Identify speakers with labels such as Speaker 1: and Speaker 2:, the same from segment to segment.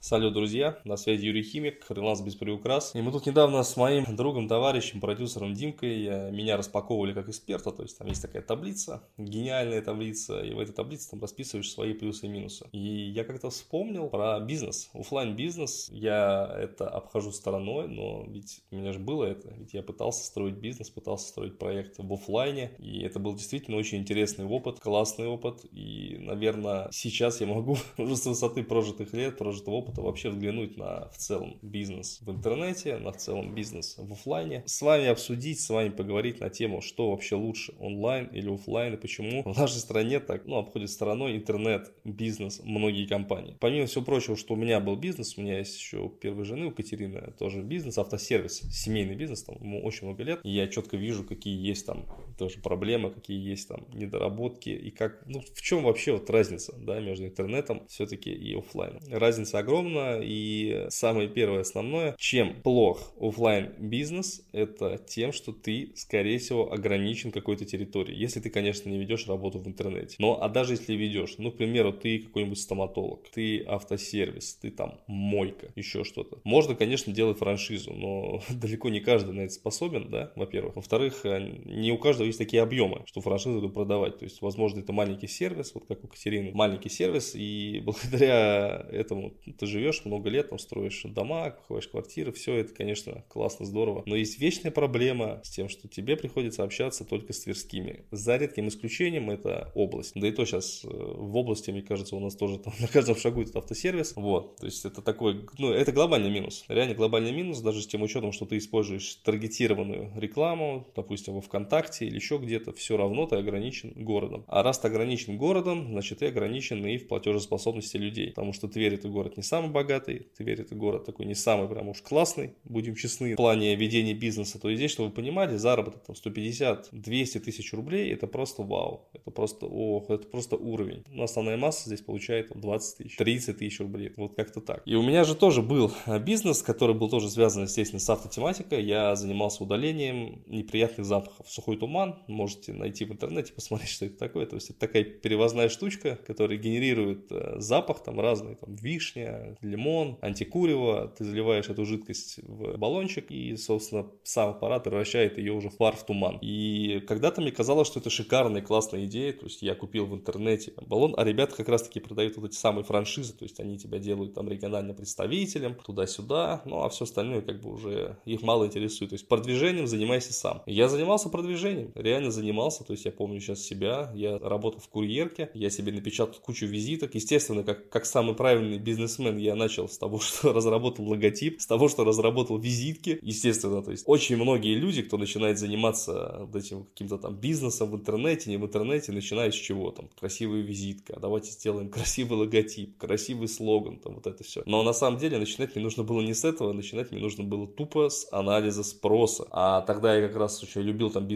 Speaker 1: Салют, друзья! На связи Юрий Химик, фриланс без приукрас. И мы тут недавно с моим другом, товарищем, продюсером Димкой э, меня распаковывали как эксперта. То есть там есть такая таблица, гениальная таблица, и в этой таблице там расписываешь свои плюсы и минусы. И я как-то вспомнил про бизнес, офлайн бизнес. Я это обхожу стороной, но ведь у меня же было это. Ведь я пытался строить бизнес, пытался строить проект в офлайне. И это был действительно очень интересный опыт, классный опыт. И, наверное, сейчас я могу уже с высоты прожитых лет, прожитого опыта опыта вообще взглянуть на в целом бизнес в интернете, на в целом бизнес в офлайне. С вами обсудить, с вами поговорить на тему, что вообще лучше, онлайн или офлайн, и почему в нашей стране так, ну, обходит стороной интернет, бизнес, многие компании. Помимо всего прочего, что у меня был бизнес, у меня есть еще у первой жены, у Катерины тоже бизнес, автосервис, семейный бизнес, там ему очень много лет, и я четко вижу, какие есть там тоже проблемы, какие есть там недоработки, и как, ну, в чем вообще вот разница, да, между интернетом все-таки и офлайном. Разница огромно, и самое первое основное, чем плох офлайн бизнес, это тем, что ты, скорее всего, ограничен какой-то территорией, если ты, конечно, не ведешь работу в интернете. Но, а даже если ведешь, ну, к примеру, ты какой-нибудь стоматолог, ты автосервис, ты там мойка, еще что-то. Можно, конечно, делать франшизу, но далеко не каждый на это способен, да, во-первых. Во-вторых, э, не у каждого есть такие объемы, что франшизу продавать. То есть, возможно, это маленький сервис, вот как у Катерины, маленький сервис, и благодаря этому ты живешь много лет, там строишь дома, покупаешь квартиры, все это, конечно, классно, здорово. Но есть вечная проблема с тем, что тебе приходится общаться только с тверскими. За редким исключением это область. Да и то сейчас э, в области, мне кажется, у нас тоже там на каждом шагу этот автосервис. Вот, то есть это такой, ну, это глобальный минус. Реально глобальный минус, даже с тем учетом, что ты используешь таргетированную рекламу, допустим, во ВКонтакте или еще где-то, все равно ты ограничен городом. А раз ты ограничен городом, значит, ты ограничен и в платежеспособности людей. Потому что Тверь это город не самый богатый, Тверь это город такой не самый прям уж классный, будем честны, в плане ведения бизнеса, то и здесь, чтобы вы понимали, заработок там 150-200 тысяч рублей, это просто вау, это просто, ох, это просто уровень. Но основная масса здесь получает там, 20 тысяч, 30 тысяч рублей, вот как-то так. И у меня же тоже был бизнес, который был тоже связан, естественно, с автотематикой, я занимался удалением неприятных запахов. Сухой туман, можете найти в интернете, посмотреть, что это такое, то есть это такая перевозная штучка, которая генерирует э, запах, там разные, там вишня, лимон, антикурево, ты заливаешь эту жидкость в баллончик и, собственно, сам аппарат превращает ее уже в пар в туман. И когда-то мне казалось, что это шикарная, классная идея, то есть я купил в интернете баллон, а ребята как раз-таки продают вот эти самые франшизы, то есть они тебя делают там региональным представителем, туда-сюда, ну а все остальное как бы уже их мало интересует. То есть продвижением занимайся сам. Я занимался продвижением, реально занимался, то есть я помню сейчас себя, я работал в курьерке, я себе напечатал кучу визиток, естественно, как, как самый правильный бизнесмен я начал с того, что разработал логотип, с того, что разработал визитки, естественно, то есть очень многие люди, кто начинает заниматься этим каким-то там бизнесом в интернете, не в интернете, начинают с чего там, красивая визитка, давайте сделаем красивый логотип, красивый слоган, там вот это все. Но на самом деле начинать мне нужно было не с этого, начинать мне нужно было тупо с анализа спроса. А тогда я как раз очень любил там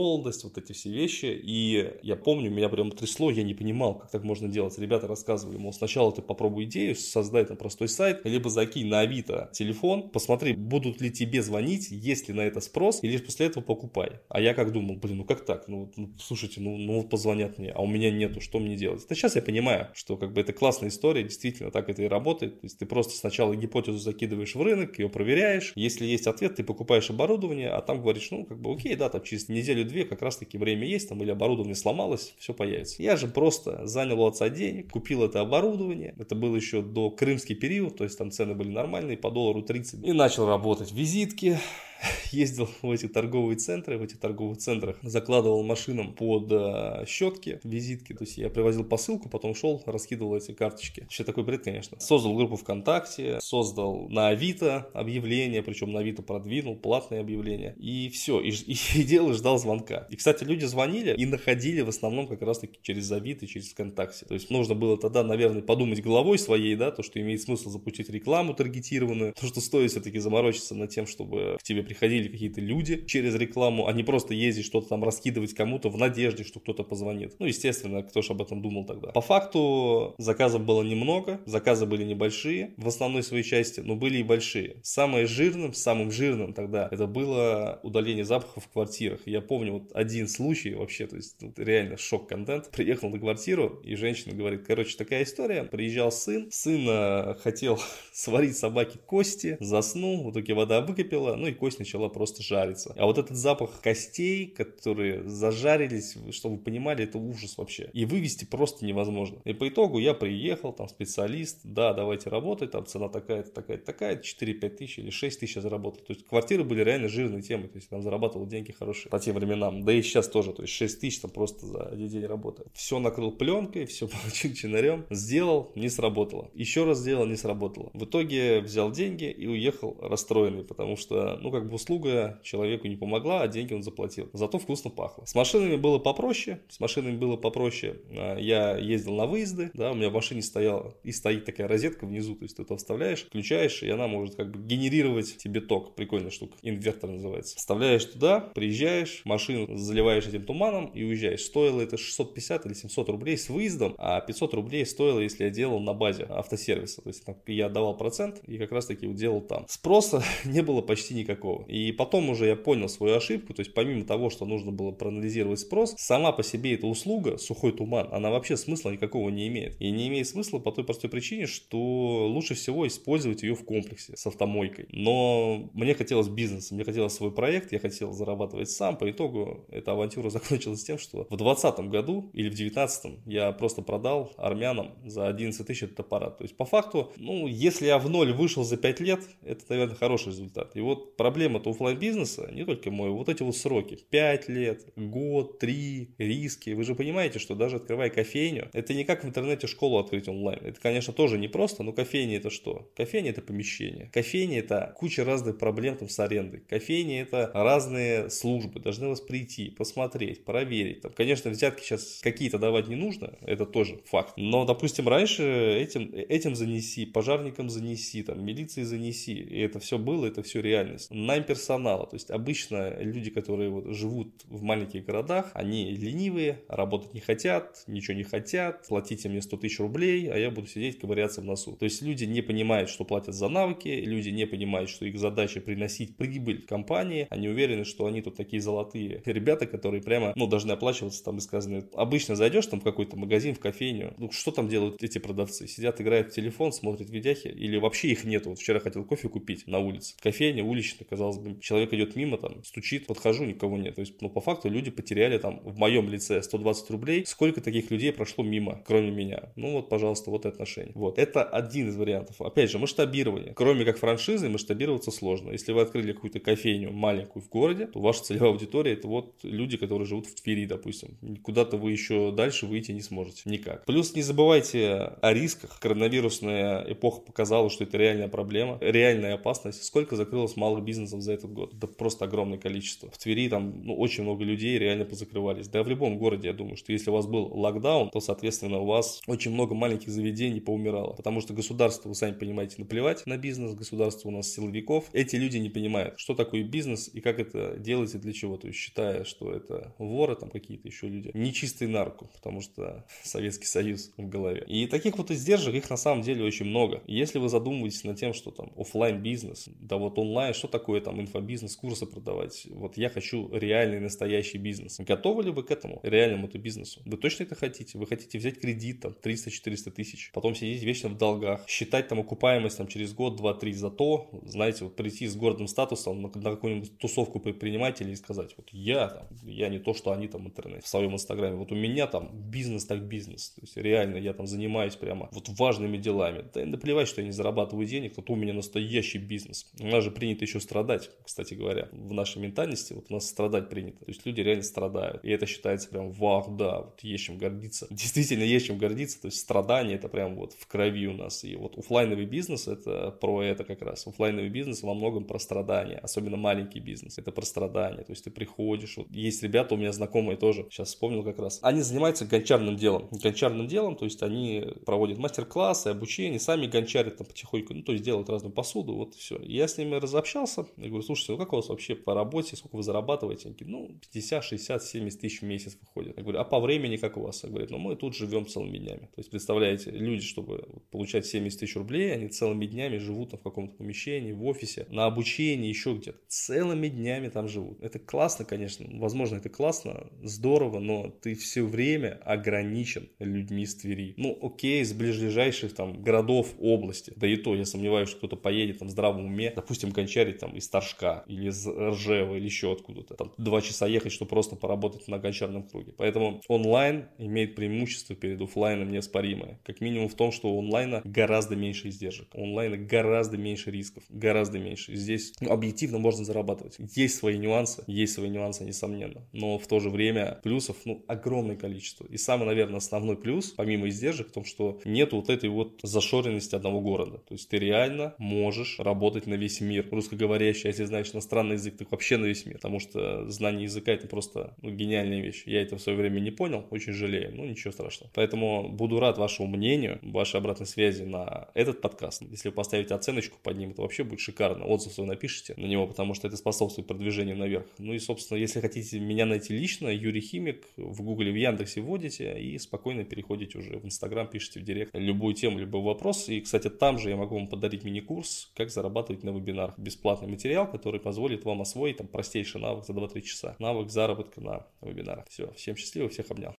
Speaker 1: бизнес-молодость, вот эти все вещи, и я помню, меня прям трясло, я не понимал, как так можно делать. Ребята рассказывали, мол, сначала ты попробуй идею, создай там простой сайт, либо закинь на Авито телефон, посмотри, будут ли тебе звонить, есть ли на это спрос, и лишь после этого покупай. А я как думал, блин, ну как так? Ну, ну слушайте, ну, ну позвонят мне, а у меня нету, что мне делать? Это сейчас я понимаю, что как бы это классная история, действительно так это и работает. То есть ты просто сначала гипотезу закидываешь в рынок, ее проверяешь, если есть ответ, ты покупаешь оборудование, а там говоришь, ну как бы окей, да, там через неделю-две как раз таки время есть, там или оборудование сломалось, все появится. Я же просто занял у отца денег, купил это оборудование, это было еще до крымский период, то есть там цены были нормальные, по доллару 30. И начал работать визитки, ездил в эти торговые центры, в этих торговых центрах закладывал машинам под э, щетки, визитки, то есть я привозил посылку, потом шел, раскидывал эти карточки. Еще такой бред, конечно. Создал группу ВКонтакте, создал на Авито объявление, причем на Авито продвинул платные объявления, и все, и, и и ждал звонка. И, кстати, люди звонили и находили в основном как раз-таки через Авито, через ВКонтакте. То есть нужно было тогда, наверное, подумать головой своей, да, то, что имеет смысл запустить рекламу таргетированную, то, что стоит все-таки заморочиться над тем, чтобы к тебе приходили какие-то люди через рекламу, а не просто ездить что-то там раскидывать кому-то в надежде, что кто-то позвонит. Ну, естественно, кто же об этом думал тогда. По факту заказов было немного, заказы были небольшие в основной своей части, но были и большие. Самое жирным, самым жирным тогда это было удаление запахов в квартирах. Я помню, помню вот один случай вообще, то есть вот, реально шок-контент. Приехал на квартиру, и женщина говорит, короче, такая история. Приезжал сын, сын э, хотел сварить собаке кости, заснул, в итоге вода выкипела, ну и кость начала просто жариться. А вот этот запах костей, которые зажарились, чтобы вы понимали, это ужас вообще. И вывести просто невозможно. И по итогу я приехал, там специалист, да, давайте работать, там цена такая-то, такая-то, такая, 4-5 тысяч или 6 тысяч заработал. То есть квартиры были реально жирной темой, то есть там зарабатывал деньги хорошие по тем временам. Да и сейчас тоже, то есть 6 тысяч там просто за один день работы. Все накрыл пленкой, все чин чинарем, сделал, не сработало. Еще раз сделал, не сработало. В итоге взял деньги и уехал расстроенный, потому что, ну, как бы услуга человеку не помогла, а деньги он заплатил. Зато вкусно пахло. С машинами было попроще, с машинами было попроще. А, я ездил на выезды, да, у меня в машине стояла и стоит такая розетка внизу, то есть ты это вставляешь, включаешь, и она может как бы генерировать тебе ток. Прикольная штука. Инвертор называется. Вставляешь туда, приезжаешь, машину заливаешь этим туманом и уезжаешь. Стоило это 650 или 700 рублей с выездом, а 500 рублей стоило, если я делал на базе автосервиса. То есть я давал процент и как раз таки делал там. Спроса не было почти никакого. И потом уже я понял свою ошибку. То есть помимо того, что нужно было проанализировать спрос, сама по себе эта услуга, сухой туман, она вообще смысла никакого не имеет. И не имеет смысла по той простой причине, что лучше всего использовать ее в комплексе с автомойкой. Но мне хотелось бизнеса, мне хотелось свой проект, я хотел зарабатывать сам. По итогу эта авантюра закончилась тем, что в 2020 году или в 2019 я просто продал армянам за 11 тысяч этот аппарат. То есть по факту, ну, если я в ноль вышел за 5 лет, это, наверное, хороший результат. И вот проблема-то офлайн бизнеса не только мой, вот эти вот сроки. 5 лет, год, 3, риски. Вы же понимаете, что даже открывая кофейню, это не как в интернете школу открыть онлайн. Это, конечно, тоже непросто, но кофейня это что? Кофейня это помещение. Кофейня это куча разных проблем там с арендой. Кофейня это разные службы. Должны вас прийти, посмотреть, проверить. Там, конечно, взятки сейчас какие-то давать не нужно, это тоже факт. Но, допустим, раньше этим, этим занеси, пожарникам занеси, там, милиции занеси. И это все было, это все реальность. Найм персонала. То есть обычно люди, которые вот живут в маленьких городах, они ленивые, работать не хотят, ничего не хотят, платите мне 100 тысяч рублей, а я буду сидеть ковыряться в носу. То есть люди не понимают, что платят за навыки, люди не понимают, что их задача приносить прибыль компании, они уверены, что они тут такие золотые ребята, которые прямо, ну, должны оплачиваться там и сказано. Обычно зайдешь там в какой-то магазин, в кофейню, ну, что там делают эти продавцы? Сидят, играют в телефон, смотрят видяхи, или вообще их нет. Вот вчера хотел кофе купить на улице. Кофейня уличная, казалось бы, человек идет мимо, там, стучит, подхожу, никого нет. То есть, ну, по факту люди потеряли там в моем лице 120 рублей. Сколько таких людей прошло мимо, кроме меня? Ну, вот, пожалуйста, вот отношение. Вот, это один из вариантов. Опять же, масштабирование. Кроме как франшизы, масштабироваться сложно. Если вы открыли какую-то кофейню маленькую в городе, то ваша целевая аудитория это вот люди, которые живут в Твери, допустим. Куда-то вы еще дальше выйти не сможете. Никак. Плюс не забывайте о рисках. Коронавирусная эпоха показала, что это реальная проблема, реальная опасность. Сколько закрылось малых бизнесов за этот год? Да просто огромное количество. В Твери там ну, очень много людей реально позакрывались. Да в любом городе, я думаю, что если у вас был локдаун, то, соответственно, у вас очень много маленьких заведений поумирало. Потому что государство, вы сами понимаете, наплевать на бизнес. Государство у нас силовиков. Эти люди не понимают, что такое бизнес и как это делать и для чего. То есть считая, что это воры, там какие-то еще люди. Нечистый нарко, потому что Советский Союз в голове. И таких вот издержек, их на самом деле очень много. Если вы задумываетесь над тем, что там офлайн бизнес, да вот онлайн, что такое там инфобизнес, курсы продавать. Вот я хочу реальный настоящий бизнес. Готовы ли вы к этому, реальному эту бизнесу? Вы точно это хотите? Вы хотите взять кредит там 300-400 тысяч, потом сидеть вечно в долгах, считать там окупаемость там через год, два, три, зато, знаете, вот прийти с гордым статусом на, на какую-нибудь тусовку предпринимателей и сказать, вот я там, я не то, что они там в интернете, в своем инстаграме, вот у меня там бизнес так бизнес, то есть реально я там занимаюсь прямо вот важными делами, да и наплевать, что я не зарабатываю денег, вот у меня настоящий бизнес. У нас же принято еще страдать, кстати говоря, в нашей ментальности, вот у нас страдать принято, то есть люди реально страдают, и это считается прям, вау, да, вот есть чем гордиться, действительно есть чем гордиться, то есть страдание это прям вот в крови у нас, и вот офлайновый бизнес это про это как раз, офлайновый бизнес во многом про страдания, особенно маленький бизнес, это про страдания, то есть ты приходишь, вот есть ребята у меня знакомые тоже, сейчас вспомнил как раз, они занимаются гончарным делом, гончарным делом, то есть они проводят мастер-классы, обучение, сами гончарят там потихоньку, ну то есть делают разную посуду, вот все. Я с ними разобщался, я говорю, слушайте, ну как у вас вообще по работе, сколько вы зарабатываете? Они говорят, ну 50, 60, 70 тысяч в месяц выходит. Я говорю, а по времени как у вас? Я говорю, ну мы тут живем целыми днями. То есть представляете, люди, чтобы получать 70 тысяч рублей, они целыми днями живут там, в каком-то помещении, в офисе, на обучении, еще где-то. Целыми днями там живут. Это классно, конечно конечно, возможно, это классно, здорово, но ты все время ограничен людьми с Твери. Ну, окей, с ближайших там городов, области. Да и то, я сомневаюсь, что кто-то поедет там в здравом уме, допустим, гончарить там из Торжка или из Ржева или еще откуда-то. Там два часа ехать, чтобы просто поработать на гончарном круге. Поэтому онлайн имеет преимущество перед офлайном неоспоримое. Как минимум в том, что у онлайна гораздо меньше издержек. У онлайна гораздо меньше рисков. Гораздо меньше. Здесь ну, объективно можно зарабатывать. Есть свои нюансы, есть свои нюансы, несомненно. Но в то же время плюсов, ну, огромное количество. И самый, наверное, основной плюс, помимо издержек, в том, что нет вот этой вот зашоренности одного города. То есть ты реально можешь работать на весь мир. Русскоговорящий, а если знаешь иностранный язык, так вообще на весь мир. Потому что знание языка это просто ну, гениальная вещь. Я это в свое время не понял, очень жалею, ну ничего страшного. Поэтому буду рад вашему мнению, вашей обратной связи на этот подкаст. Если вы поставите оценочку под ним, это вообще будет шикарно. Отзыв свой напишите на него, потому что это способствует продвижению наверх. Ну и, собственно, если хотите меня найти лично, Юрий Химик, в Гугле, в Яндексе вводите и спокойно переходите уже в Инстаграм, пишите в Директ любую тему, любой вопрос. И, кстати, там же я могу вам подарить мини-курс, как зарабатывать на вебинарах. Бесплатный материал, который позволит вам освоить там простейший навык за 2-3 часа. Навык заработка на вебинарах. Все, всем счастливо, всех обнял.